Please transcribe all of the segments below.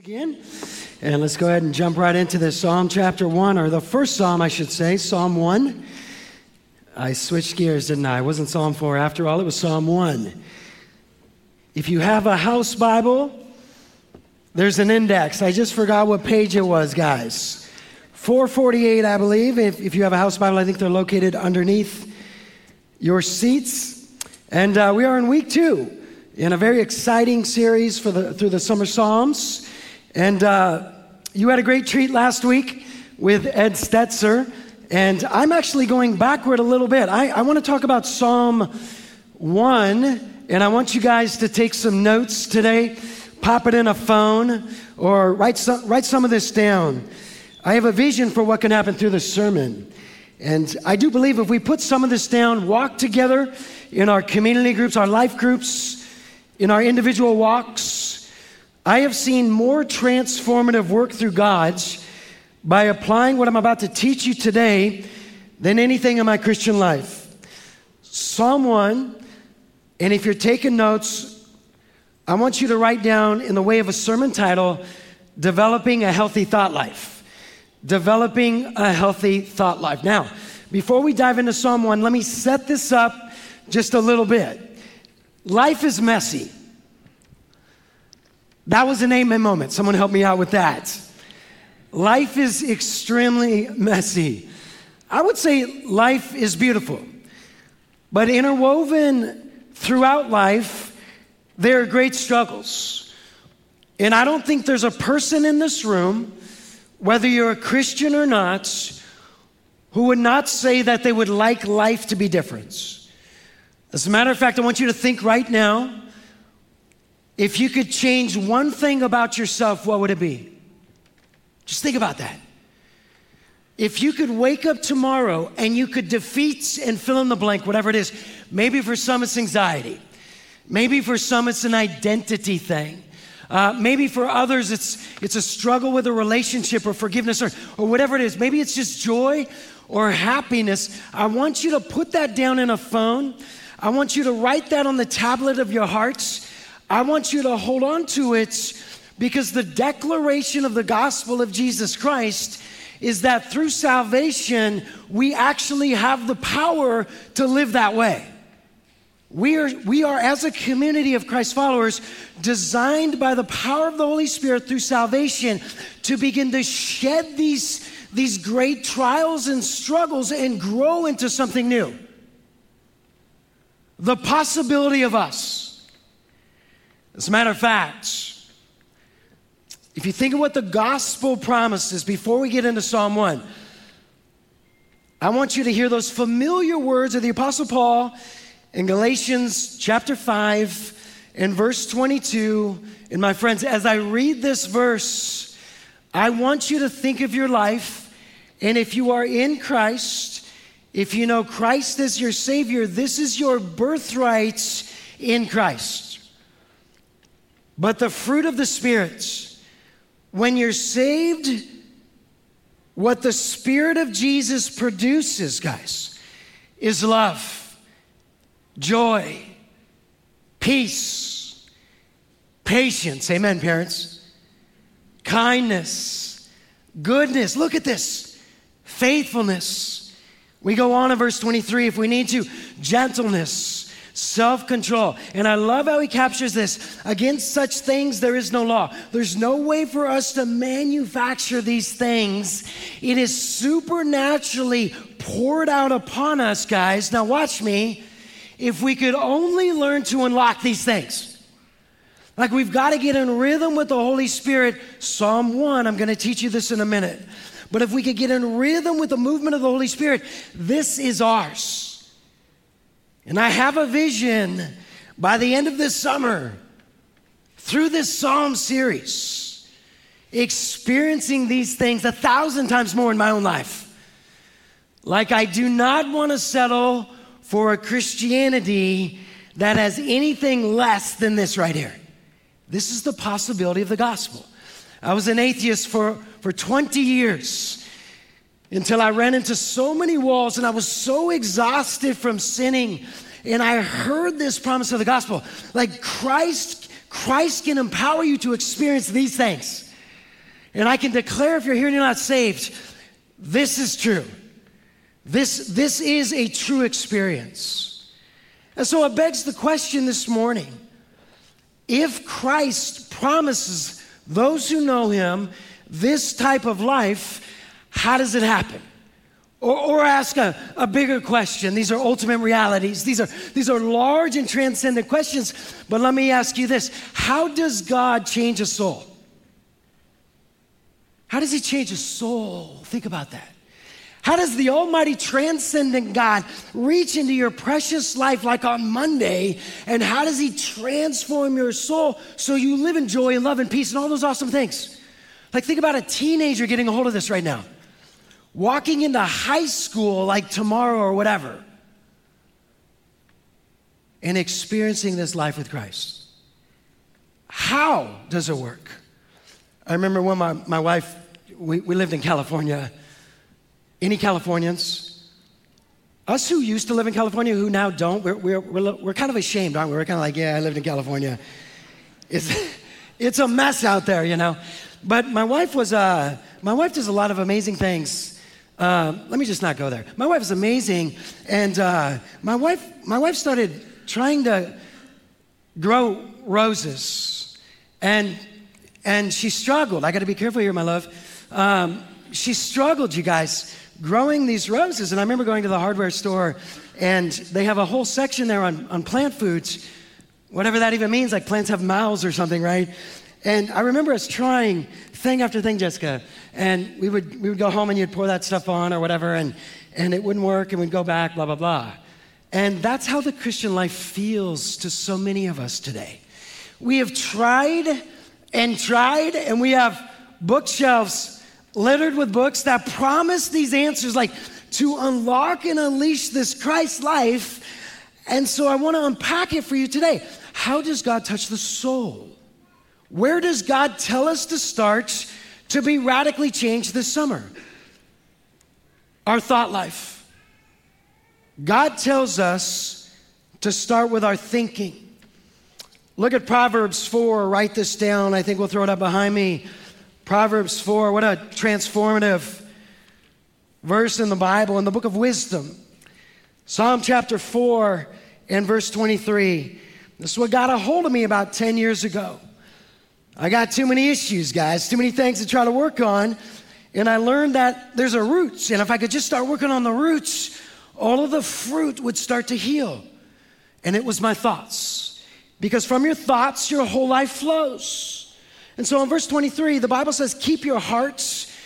again. And let's go ahead and jump right into this Psalm chapter 1, or the first Psalm, I should say, Psalm 1. I switched gears, didn't I? It wasn't Psalm 4 after all, it was Psalm 1. If you have a house Bible, there's an index. I just forgot what page it was, guys. 448, I believe. If, if you have a house Bible, I think they're located underneath your seats. And uh, we are in week two in a very exciting series for the, through the summer Psalms. And uh, you had a great treat last week with Ed Stetzer. And I'm actually going backward a little bit. I, I want to talk about Psalm 1, and I want you guys to take some notes today. Pop it in a phone or write some, write some of this down. I have a vision for what can happen through this sermon. And I do believe if we put some of this down, walk together in our community groups, our life groups, in our individual walks, I have seen more transformative work through God's by applying what I'm about to teach you today than anything in my Christian life. Psalm 1, and if you're taking notes, I want you to write down in the way of a sermon title, Developing a Healthy Thought Life. Developing a Healthy Thought Life. Now, before we dive into Psalm 1, let me set this up just a little bit. Life is messy. That was an amen moment. Someone help me out with that. Life is extremely messy. I would say life is beautiful, but interwoven throughout life, there are great struggles. And I don't think there's a person in this room, whether you're a Christian or not, who would not say that they would like life to be different. As a matter of fact, I want you to think right now if you could change one thing about yourself, what would it be? Just think about that. If you could wake up tomorrow and you could defeat and fill in the blank, whatever it is, maybe for some it's anxiety, maybe for some it's an identity thing. Uh, maybe for others, it's, it's a struggle with a relationship or forgiveness or, or whatever it is. Maybe it's just joy or happiness. I want you to put that down in a phone. I want you to write that on the tablet of your hearts. I want you to hold on to it because the declaration of the gospel of Jesus Christ is that through salvation, we actually have the power to live that way. We are, we are, as a community of Christ followers, designed by the power of the Holy Spirit through salvation to begin to shed these, these great trials and struggles and grow into something new. The possibility of us as a matter of fact, if you think of what the gospel promises before we get into Psalm 1, I want you to hear those familiar words of the Apostle Paul in Galatians chapter 5 and verse 22. And my friends, as I read this verse, I want you to think of your life. And if you are in Christ, if you know Christ as your Savior, this is your birthright in Christ. But the fruit of the Spirit, when you're saved, what the Spirit of Jesus produces, guys, is love, joy, peace, patience. Amen, parents. Kindness, goodness. Look at this. Faithfulness. We go on in verse 23 if we need to. Gentleness self control. And I love how he captures this. Against such things, there is no law. There's no way for us to manufacture these things. It is supernaturally poured out upon us, guys. Now, watch me. If we could only learn to unlock these things. Like we've got to get in rhythm with the Holy Spirit. Psalm 1, I'm going to teach you this in a minute. But if we could get in rhythm with the movement of the Holy Spirit, this is ours. And I have a vision by the end of this summer, through this Psalm series, experiencing these things a thousand times more in my own life. Like, I do not want to settle for a Christianity that has anything less than this right here. This is the possibility of the gospel. I was an atheist for, for 20 years until I ran into so many walls and I was so exhausted from sinning. And I heard this promise of the gospel like Christ, Christ can empower you to experience these things. And I can declare if you're here and you're not saved, this is true. This, this is a true experience. And so it begs the question this morning if Christ promises those who know him this type of life, how does it happen? Or, or ask a, a bigger question. These are ultimate realities. These are, these are large and transcendent questions. But let me ask you this How does God change a soul? How does He change a soul? Think about that. How does the Almighty Transcendent God reach into your precious life like on Monday? And how does He transform your soul so you live in joy and love and peace and all those awesome things? Like, think about a teenager getting a hold of this right now walking into high school like tomorrow or whatever, and experiencing this life with Christ. How does it work? I remember when my, my wife, we, we lived in California. Any Californians? Us who used to live in California who now don't, we're, we're, we're, we're kind of ashamed, aren't we? We're kind of like, yeah, I lived in California. It's, it's a mess out there, you know. But my wife was, uh, my wife does a lot of amazing things uh, let me just not go there. My wife is amazing, and uh, my wife, my wife started trying to grow roses, and and she struggled. I got to be careful here, my love. Um, she struggled, you guys, growing these roses. And I remember going to the hardware store, and they have a whole section there on, on plant foods, whatever that even means. Like plants have mouths or something, right? And I remember us trying thing after thing, Jessica. And we would, we would go home and you'd pour that stuff on or whatever, and, and it wouldn't work, and we'd go back, blah, blah, blah. And that's how the Christian life feels to so many of us today. We have tried and tried, and we have bookshelves littered with books that promise these answers, like to unlock and unleash this Christ life. And so I want to unpack it for you today. How does God touch the soul? Where does God tell us to start to be radically changed this summer? Our thought life. God tells us to start with our thinking. Look at Proverbs 4, write this down. I think we'll throw it up behind me. Proverbs 4, what a transformative verse in the Bible, in the book of wisdom. Psalm chapter 4 and verse 23. This is what got a hold of me about 10 years ago. I got too many issues, guys, too many things to try to work on. And I learned that there's a roots. And if I could just start working on the roots, all of the fruit would start to heal. And it was my thoughts. Because from your thoughts, your whole life flows. And so in verse 23, the Bible says, Keep your hearts.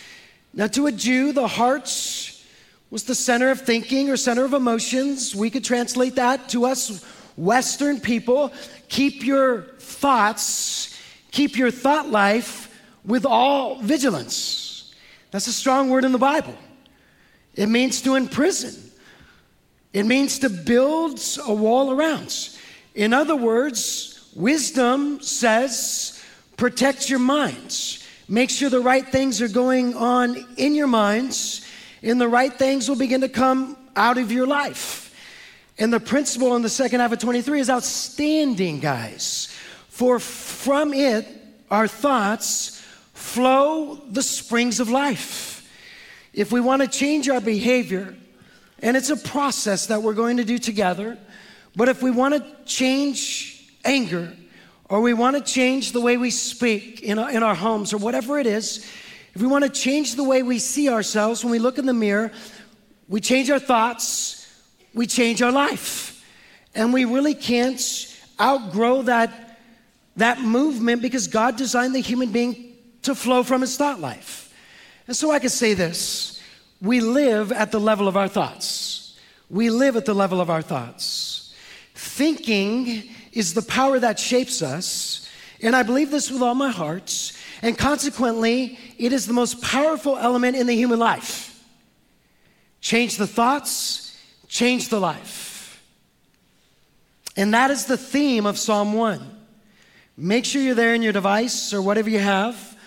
Now, to a Jew, the hearts was the center of thinking or center of emotions. We could translate that to us Western people. Keep your thoughts Keep your thought life with all vigilance. That's a strong word in the Bible. It means to imprison, it means to build a wall around. In other words, wisdom says protect your minds. Make sure the right things are going on in your minds, and the right things will begin to come out of your life. And the principle in the second half of 23 is outstanding, guys. For from it, our thoughts, flow the springs of life. If we want to change our behavior, and it's a process that we're going to do together, but if we want to change anger, or we want to change the way we speak in our, in our homes, or whatever it is, if we want to change the way we see ourselves when we look in the mirror, we change our thoughts, we change our life. And we really can't outgrow that that movement because God designed the human being to flow from his thought life. And so I could say this we live at the level of our thoughts. We live at the level of our thoughts. Thinking is the power that shapes us, and I believe this with all my heart, and consequently, it is the most powerful element in the human life. Change the thoughts, change the life. And that is the theme of Psalm 1. Make sure you're there in your device or whatever you have.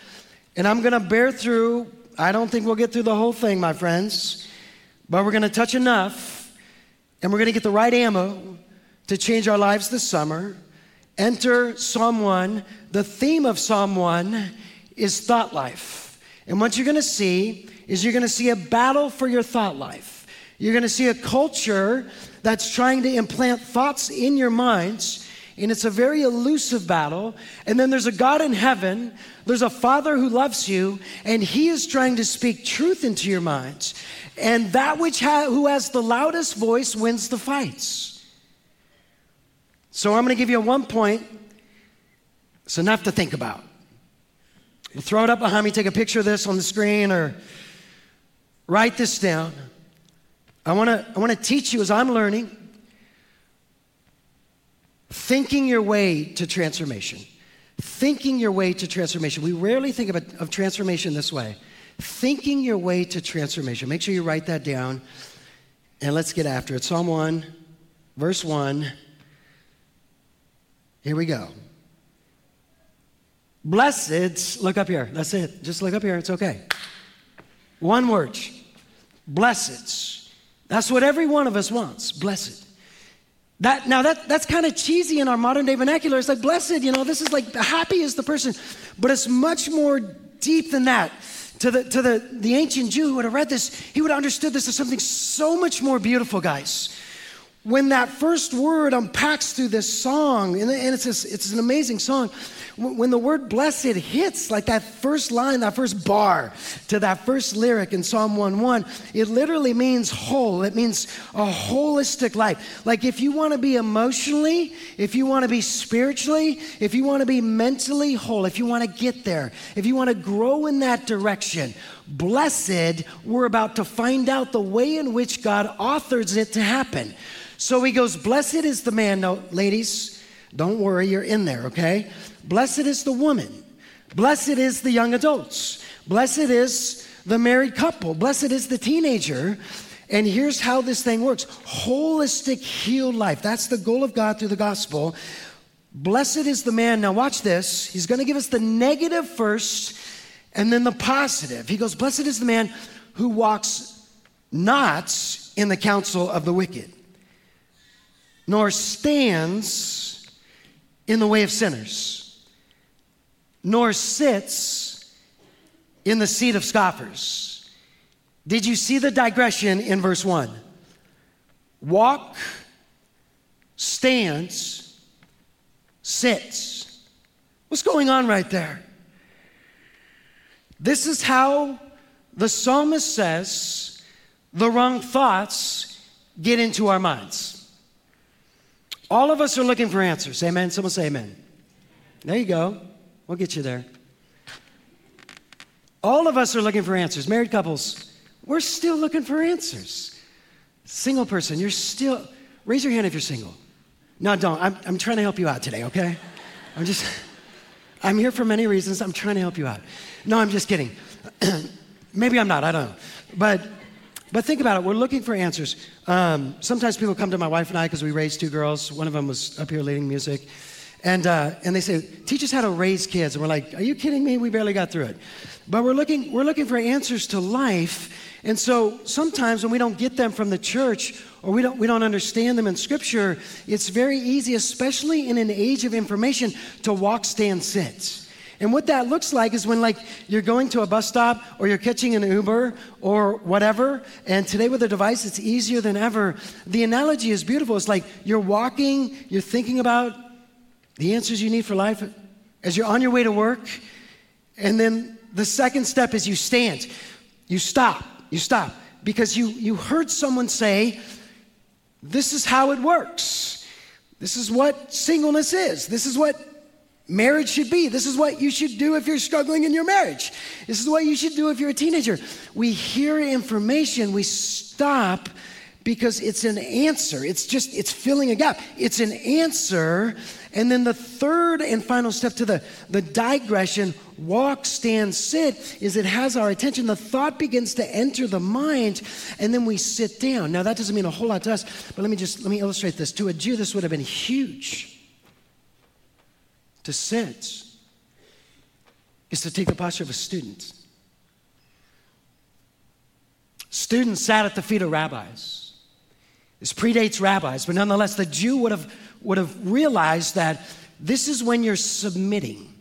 And I'm going to bear through. I don't think we'll get through the whole thing, my friends, but we're going to touch enough and we're going to get the right ammo to change our lives this summer. Enter Psalm 1. The theme of Psalm 1 is thought life. And what you're going to see is you're going to see a battle for your thought life. You're going to see a culture that's trying to implant thoughts in your minds and it's a very elusive battle. And then there's a God in heaven, there's a Father who loves you, and He is trying to speak truth into your minds. And that which ha- who has the loudest voice wins the fights. So I'm going to give you a one point. It's enough to think about. We'll throw it up behind me, take a picture of this on the screen, or write this down. I want to I want to teach you as I'm learning thinking your way to transformation. Thinking your way to transformation. We rarely think of, transformation this way. Thinking your way to transformation. Make sure you write that down and let's get after it. Psalm 1, verse 1. Here we go. Blessed, look up here. That's it. Just look up here. It's okay. One word. Blessed. That's what every one of us wants. Blessed. That, now, that, that's kind of cheesy in our modern day vernacular. It's like, blessed, you know, this is like, happy is the person. But it's much more deep than that. To the, to the, the ancient Jew who would have read this, he would have understood this as something so much more beautiful, guys. When that first word unpacks through this song, and it's, a, it's an amazing song, when the word blessed hits, like that first line, that first bar to that first lyric in Psalm 1:1, it literally means whole. It means a holistic life. Like if you want to be emotionally, if you want to be spiritually, if you want to be mentally whole, if you want to get there, if you want to grow in that direction, blessed, we're about to find out the way in which God authors it to happen. So he goes, Blessed is the man. No, ladies, don't worry, you're in there, okay? Blessed is the woman. Blessed is the young adults. Blessed is the married couple. Blessed is the teenager. And here's how this thing works holistic, healed life. That's the goal of God through the gospel. Blessed is the man. Now, watch this. He's going to give us the negative first and then the positive. He goes, Blessed is the man who walks not in the counsel of the wicked, nor stands in the way of sinners nor sits in the seat of scoffers. Did you see the digression in verse 1? Walk, stands, sits. What's going on right there? This is how the psalmist says the wrong thoughts get into our minds. All of us are looking for answers. Amen. Someone say amen. There you go. We'll get you there. All of us are looking for answers. Married couples, we're still looking for answers. Single person, you're still, raise your hand if you're single. No, don't. I'm, I'm trying to help you out today, okay? I'm just, I'm here for many reasons. I'm trying to help you out. No, I'm just kidding. Maybe I'm not, I don't know. But, but think about it. We're looking for answers. Um, sometimes people come to my wife and I because we raised two girls. One of them was up here leading music. And, uh, and they say, teach us how to raise kids. And we're like, are you kidding me? We barely got through it. But we're looking, we're looking for answers to life. And so sometimes when we don't get them from the church or we don't, we don't understand them in Scripture, it's very easy, especially in an age of information, to walk, stand, sit. And what that looks like is when like you're going to a bus stop or you're catching an Uber or whatever, and today with a device it's easier than ever. The analogy is beautiful. It's like you're walking, you're thinking about the answers you need for life as you're on your way to work. And then the second step is you stand, you stop, you stop, because you, you heard someone say, This is how it works. This is what singleness is. This is what marriage should be. This is what you should do if you're struggling in your marriage. This is what you should do if you're a teenager. We hear information, we stop because it's an answer. It's just, it's filling a gap. It's an answer and then the third and final step to the, the digression, walk, stand, sit, is it has our attention. The thought begins to enter the mind, and then we sit down. Now that doesn't mean a whole lot to us, but let me just let me illustrate this. To a Jew, this would have been huge. To sit is to take the posture of a student. Students sat at the feet of rabbis. This predates rabbis, but nonetheless, the Jew would have would have realized that this is when you're submitting.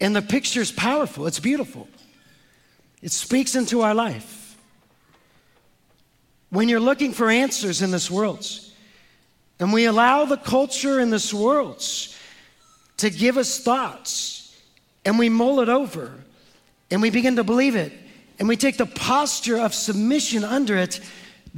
And the picture is powerful, it's beautiful, it speaks into our life. When you're looking for answers in this world, and we allow the culture in this world to give us thoughts, and we mull it over, and we begin to believe it, and we take the posture of submission under it,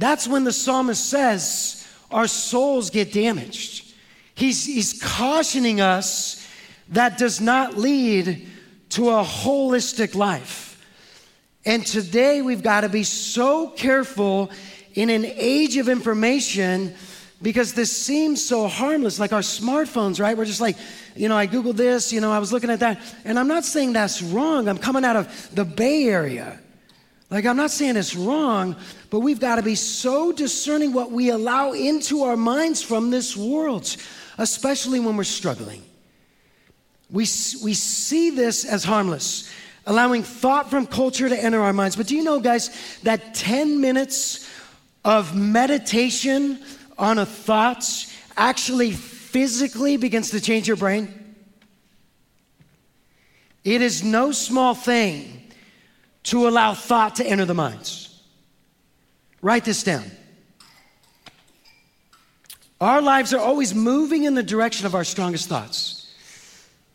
that's when the psalmist says our souls get damaged. He's, he's cautioning us that does not lead to a holistic life. And today we've got to be so careful in an age of information because this seems so harmless, like our smartphones, right? We're just like, you know, I Googled this, you know, I was looking at that. And I'm not saying that's wrong. I'm coming out of the Bay Area. Like, I'm not saying it's wrong, but we've got to be so discerning what we allow into our minds from this world, especially when we're struggling. We, we see this as harmless, allowing thought from culture to enter our minds. But do you know, guys, that 10 minutes of meditation on a thought actually physically begins to change your brain? It is no small thing to allow thought to enter the minds. Write this down. Our lives are always moving in the direction of our strongest thoughts.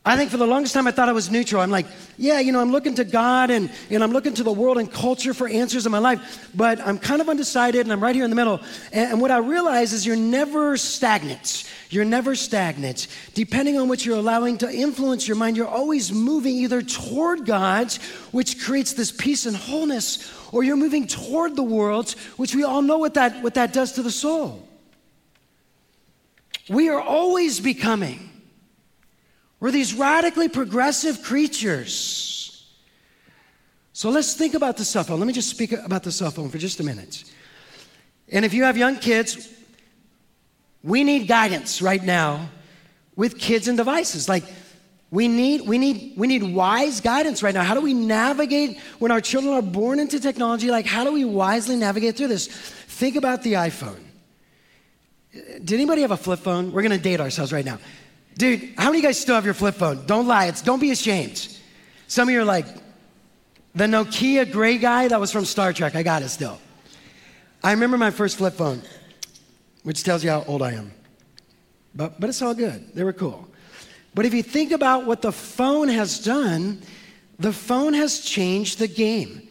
I think for the longest time I thought I was neutral. I'm like, yeah, you know, I'm looking to God and, and I'm looking to the world and culture for answers in my life, but I'm kind of undecided and I'm right here in the middle. And, and what I realize is you're never stagnant. You're never stagnant. Depending on what you're allowing to influence your mind, you're always moving either toward God, which creates this peace and wholeness, or you're moving toward the world, which we all know what that, what that does to the soul. We are always becoming. We're these radically progressive creatures. So let's think about the cell phone. Let me just speak about the cell phone for just a minute. And if you have young kids, we need guidance right now with kids and devices. Like we need, we need, we need wise guidance right now. How do we navigate when our children are born into technology? Like, how do we wisely navigate through this? Think about the iPhone. Did anybody have a flip phone? We're gonna date ourselves right now. Dude, how many of you guys still have your flip phone? Don't lie. It's don't be ashamed. Some of you are like, the Nokia gray guy that was from Star Trek. I got it still. I remember my first flip phone, which tells you how old I am. But, but it's all good. They were cool. But if you think about what the phone has done, the phone has changed the game.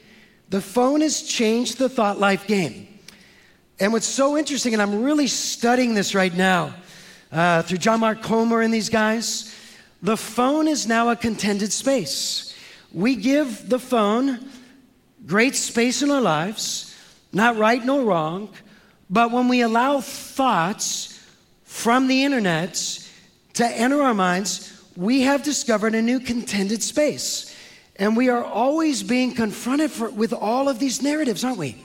The phone has changed the thought life game. And what's so interesting, and I'm really studying this right now, uh, through John Mark Comer and these guys, the phone is now a contended space. We give the phone great space in our lives, not right nor wrong, but when we allow thoughts from the internet to enter our minds, we have discovered a new contended space. And we are always being confronted for, with all of these narratives, aren't we?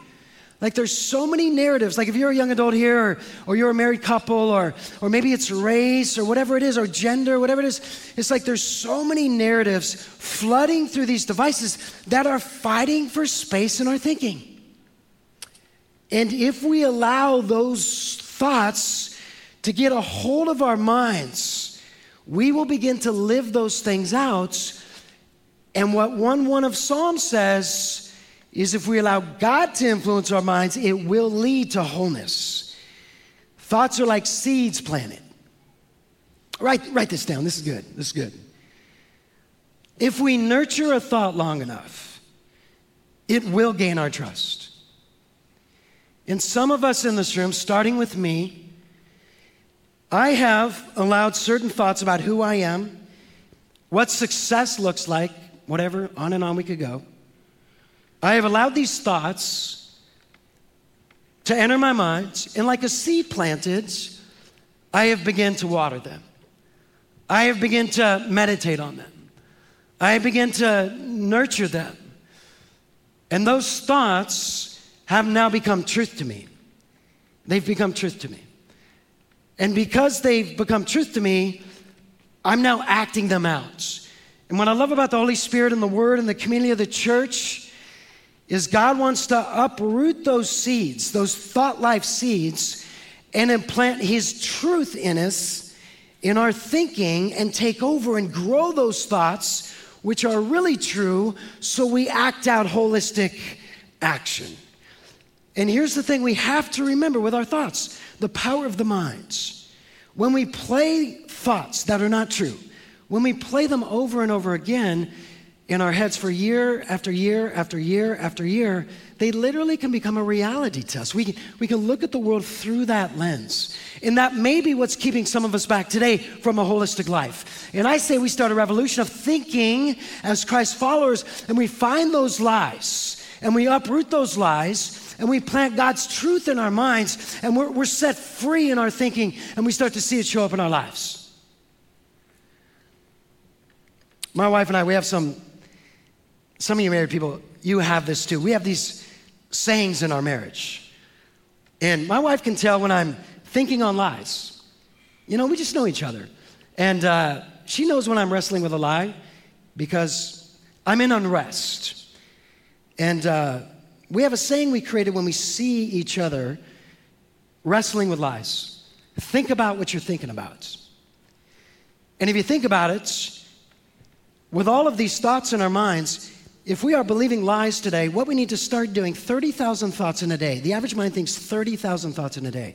Like there's so many narratives. Like if you're a young adult here, or, or you're a married couple, or, or maybe it's race, or whatever it is, or gender, whatever it is, it's like there's so many narratives flooding through these devices that are fighting for space in our thinking. And if we allow those thoughts to get a hold of our minds, we will begin to live those things out. And what 1 1 of Psalm says, is if we allow God to influence our minds, it will lead to wholeness. Thoughts are like seeds planted. Write, write this down. This is good. This is good. If we nurture a thought long enough, it will gain our trust. And some of us in this room, starting with me, I have allowed certain thoughts about who I am, what success looks like, whatever, on and on we could go. I have allowed these thoughts to enter my mind, and like a seed planted, I have begun to water them. I have begun to meditate on them. I have begun to nurture them. And those thoughts have now become truth to me. They've become truth to me. And because they've become truth to me, I'm now acting them out. And what I love about the Holy Spirit and the Word and the community of the church is God wants to uproot those seeds, those thought life seeds, and implant His truth in us, in our thinking, and take over and grow those thoughts which are really true, so we act out holistic action. And here's the thing we have to remember with our thoughts the power of the minds. When we play thoughts that are not true, when we play them over and over again in our heads for year after year after year after year, they literally can become a reality to us. We can, we can look at the world through that lens. And that may be what's keeping some of us back today from a holistic life. And I say we start a revolution of thinking as Christ followers, and we find those lies, and we uproot those lies, and we plant God's truth in our minds, and we're, we're set free in our thinking, and we start to see it show up in our lives. My wife and I, we have some, some of you married people, you have this too. We have these sayings in our marriage. And my wife can tell when I'm thinking on lies. You know, we just know each other. And uh, she knows when I'm wrestling with a lie because I'm in unrest. And uh, we have a saying we created when we see each other wrestling with lies. Think about what you're thinking about. And if you think about it, with all of these thoughts in our minds, if we are believing lies today, what we need to start doing 30,000 thoughts in a day. The average mind thinks 30,000 thoughts in a day.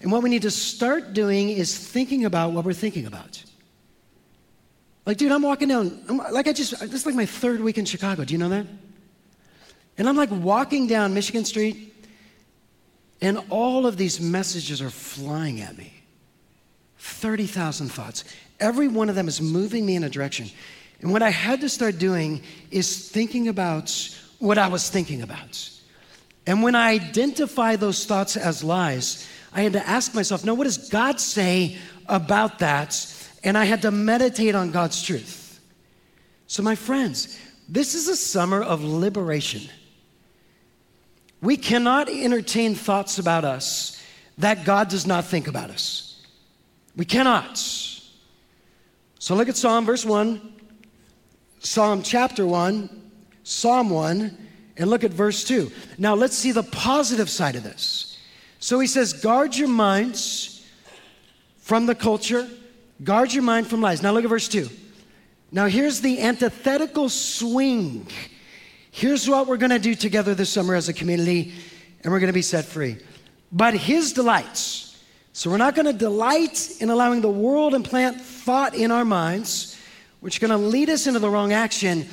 And what we need to start doing is thinking about what we're thinking about. Like, dude, I'm walking down, I'm, like I just, this is like my third week in Chicago. Do you know that? And I'm like walking down Michigan Street, and all of these messages are flying at me. 30,000 thoughts. Every one of them is moving me in a direction. And what I had to start doing is thinking about what I was thinking about. And when I identify those thoughts as lies, I had to ask myself, no, what does God say about that? And I had to meditate on God's truth. So, my friends, this is a summer of liberation. We cannot entertain thoughts about us that God does not think about us. We cannot. So, look at Psalm verse 1. Psalm chapter 1, Psalm 1, and look at verse 2. Now let's see the positive side of this. So he says, guard your minds from the culture, guard your mind from lies. Now look at verse 2. Now here's the antithetical swing. Here's what we're going to do together this summer as a community, and we're going to be set free. But his delights. So we're not going to delight in allowing the world implant thought in our minds which are going to lead us into the wrong action.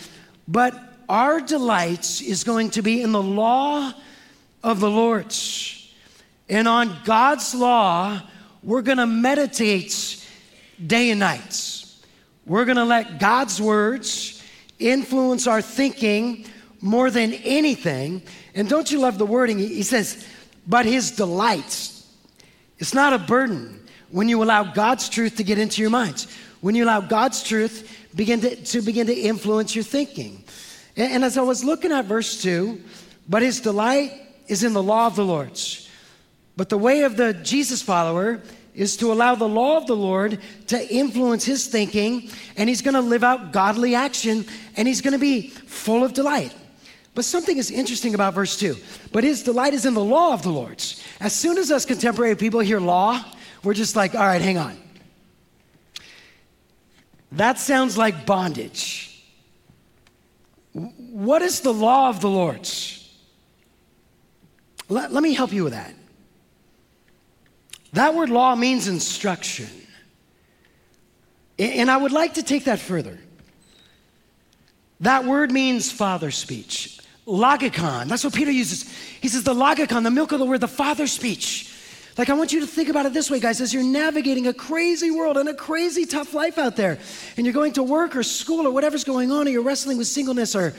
But our delights is going to be in the law of the Lord. And on God's law, we're going to meditate day and night. We're going to let God's words influence our thinking more than anything. And don't you love the wording? He says, but his delights. It's not a burden when you allow God's truth to get into your minds. When you allow God's truth begin to, to begin to influence your thinking. And, and as I was looking at verse 2, but his delight is in the law of the Lord's. But the way of the Jesus follower is to allow the law of the Lord to influence his thinking, and he's going to live out godly action, and he's going to be full of delight. But something is interesting about verse 2. But his delight is in the law of the Lord's. As soon as us contemporary people hear law, we're just like, all right, hang on. That sounds like bondage. What is the law of the Lord's? Let, let me help you with that. That word law means instruction. And I would like to take that further. That word means father speech. Logikon, that's what Peter uses. He says the logikon, the milk of the word, the father speech. Like, I want you to think about it this way, guys, as you're navigating a crazy world and a crazy tough life out there, and you're going to work or school or whatever's going on, or you're wrestling with singleness or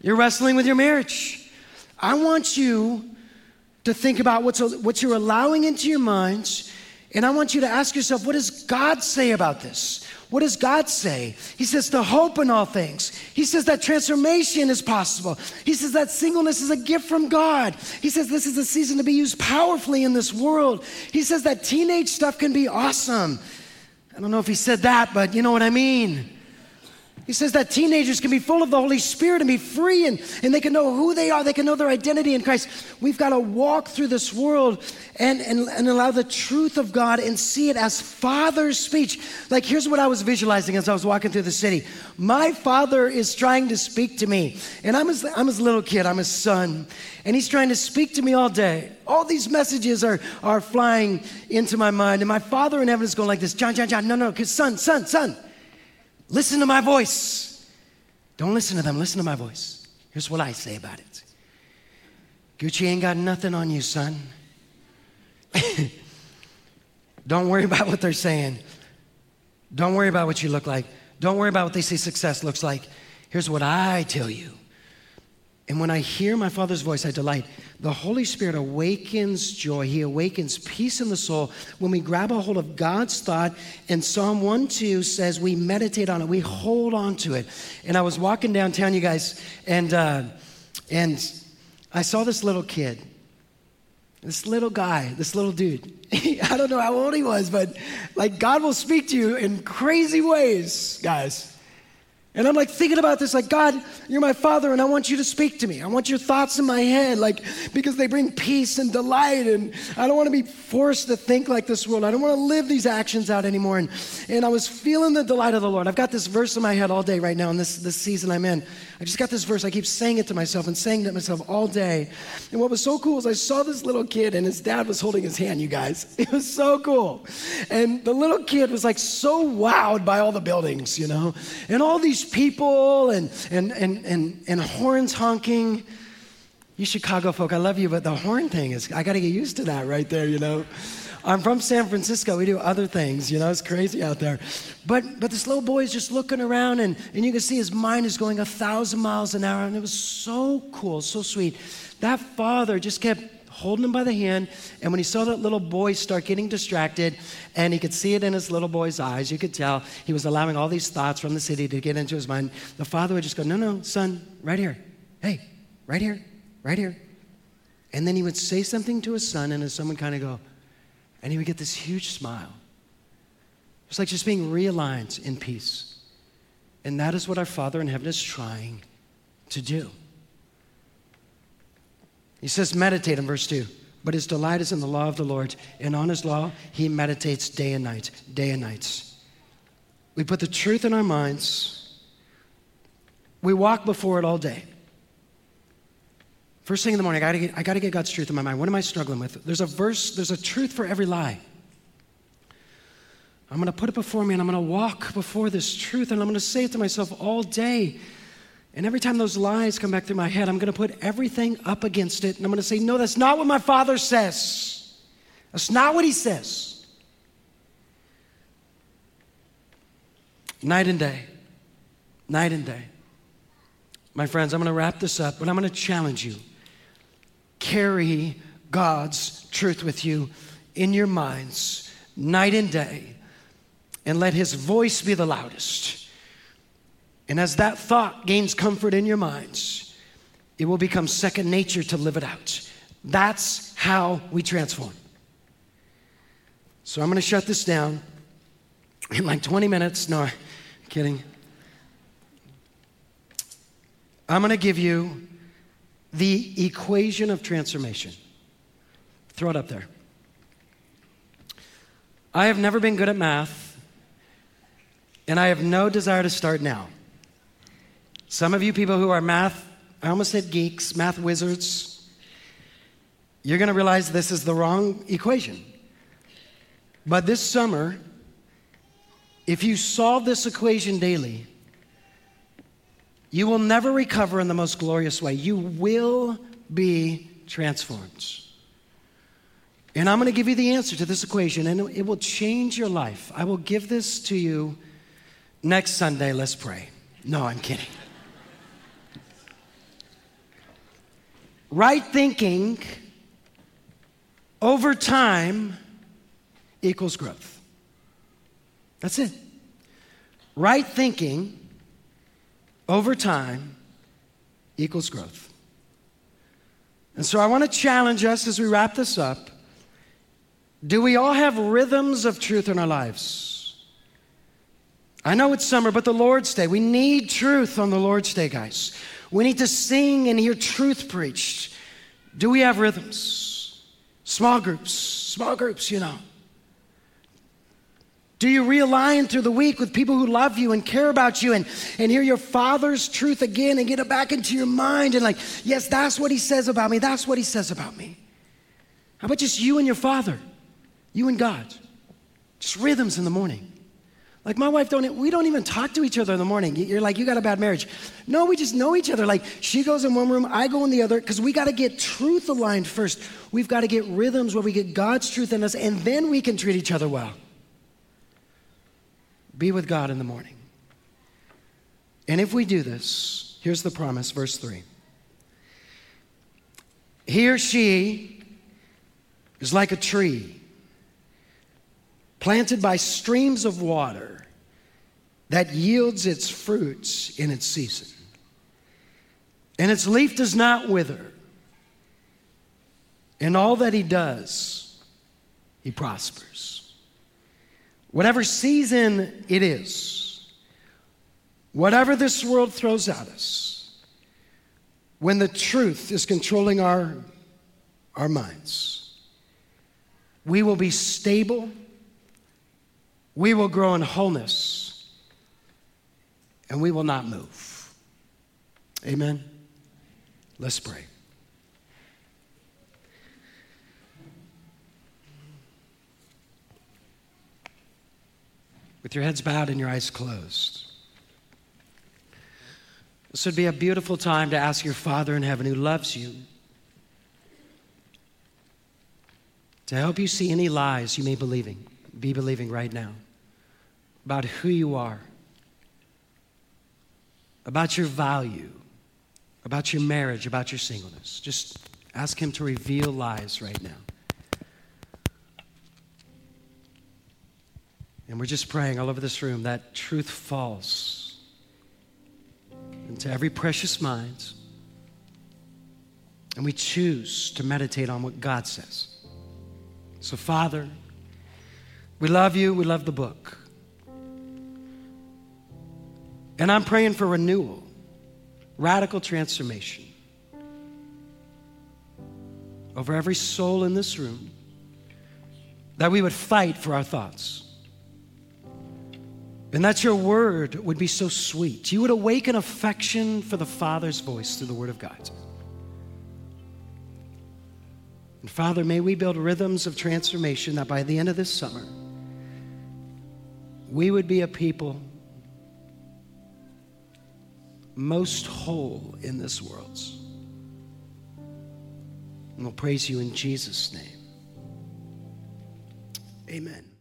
you're wrestling with your marriage. I want you to think about what's, what you're allowing into your minds, and I want you to ask yourself, what does God say about this? What does God say? He says to hope in all things. He says that transformation is possible. He says that singleness is a gift from God. He says this is a season to be used powerfully in this world. He says that teenage stuff can be awesome. I don't know if he said that, but you know what I mean. He says that teenagers can be full of the Holy Spirit and be free and, and they can know who they are. They can know their identity in Christ. We've got to walk through this world and, and, and allow the truth of God and see it as Father's speech. Like, here's what I was visualizing as I was walking through the city My Father is trying to speak to me. And I'm his, I'm his little kid, I'm his son. And he's trying to speak to me all day. All these messages are, are flying into my mind. And my Father in heaven is going like this John, John, John, no, no, because son, son, son. Listen to my voice. Don't listen to them, listen to my voice. Here's what I say about it Gucci ain't got nothing on you, son. Don't worry about what they're saying. Don't worry about what you look like. Don't worry about what they say success looks like. Here's what I tell you and when I hear my Father's voice, I delight. The Holy Spirit awakens joy. He awakens peace in the soul when we grab a hold of God's thought. And Psalm 1 2 says we meditate on it, we hold on to it. And I was walking downtown, you guys, and, uh, and I saw this little kid, this little guy, this little dude. I don't know how old he was, but like God will speak to you in crazy ways, guys. And I'm like thinking about this, like, God, you're my father, and I want you to speak to me. I want your thoughts in my head, like, because they bring peace and delight. And I don't want to be forced to think like this world. I don't want to live these actions out anymore. And, and I was feeling the delight of the Lord. I've got this verse in my head all day right now in this, this season I'm in. I just got this verse. I keep saying it to myself and saying it to myself all day. And what was so cool is I saw this little kid, and his dad was holding his hand, you guys. It was so cool. And the little kid was like so wowed by all the buildings, you know, and all these people and, and, and, and, and horns honking. You Chicago folk, I love you, but the horn thing is, I got to get used to that right there, you know. I'm from San Francisco. We do other things, you know, it's crazy out there. But, but this little boy is just looking around, and, and you can see his mind is going a thousand miles an hour, and it was so cool, so sweet. That father just kept holding him by the hand. And when he saw that little boy start getting distracted, and he could see it in his little boy's eyes, you could tell he was allowing all these thoughts from the city to get into his mind. The father would just go, No, no, son, right here. Hey, right here, right here. And then he would say something to his son, and his son would kind of go, and he would get this huge smile. It's like just being realigned in peace. And that is what our Father in heaven is trying to do. He says, meditate in verse 2. But his delight is in the law of the Lord, and on his law he meditates day and night, day and nights. We put the truth in our minds. We walk before it all day. First thing in the morning, I gotta, get, I gotta get God's truth in my mind. What am I struggling with? There's a verse, there's a truth for every lie. I'm gonna put it before me and I'm gonna walk before this truth and I'm gonna say it to myself all day. And every time those lies come back through my head, I'm to put everything up against it. And I'm to say, no, that's not what my father says. That's not what he says. Night and day. Night and day. My friends, I'm to wrap this up, but I'm to challenge you. Carry God's truth with you in your minds, night and day, and let his voice be the loudest. And as that thought gains comfort in your minds, it will become second nature to live it out. That's how we transform. So I'm going to shut this down in like 20 minutes. No, I'm kidding. I'm going to give you the equation of transformation. Throw it up there. I have never been good at math, and I have no desire to start now. Some of you people who are math, I almost said geeks, math wizards, you're going to realize this is the wrong equation. But this summer, if you solve this equation daily, you will never recover in the most glorious way. You will be transformed. And I'm going to give you the answer to this equation, and it will change your life. I will give this to you next Sunday. Let's pray. No, I'm kidding. Right thinking over time equals growth. That's it. Right thinking over time equals growth. And so I want to challenge us as we wrap this up. Do we all have rhythms of truth in our lives? I know it's summer, but the Lord's Day. We need truth on the Lord's Day, guys. We need to sing and hear truth preached. Do we have rhythms? Small groups, small groups, you know. Do you realign through the week with people who love you and care about you and, and hear your father's truth again and get it back into your mind and like, yes, that's what he says about me. That's what he says about me. How about just you and your father? You and God. Just rhythms in the morning. Like my wife don't we don't even talk to each other in the morning. You're like you got a bad marriage. No, we just know each other. Like she goes in one room, I go in the other cuz we got to get truth aligned first. We've got to get rhythms where we get God's truth in us and then we can treat each other well. Be with God in the morning. And if we do this, here's the promise, verse 3. He or she is like a tree planted by streams of water that yields its fruits in its season. And its leaf does not wither. In all that he does, he prospers. Whatever season it is, whatever this world throws at us, when the truth is controlling our, our minds, we will be stable, we will grow in wholeness, and we will not move. Amen? Let's pray. With your heads bowed and your eyes closed. This would be a beautiful time to ask your Father in heaven who loves you to help you see any lies you may believing, be believing right now about who you are, about your value, about your marriage, about your singleness. Just ask Him to reveal lies right now. And we're just praying all over this room that truth falls into every precious mind. And we choose to meditate on what God says. So, Father, we love you, we love the book. And I'm praying for renewal, radical transformation over every soul in this room, that we would fight for our thoughts and that your word would be so sweet. You would awaken affection for the Father's voice through the word of God. And Father, may we build rhythms of transformation that by the end of this summer, we would be a people most whole in this world. And we'll praise you in Jesus' name. Amen.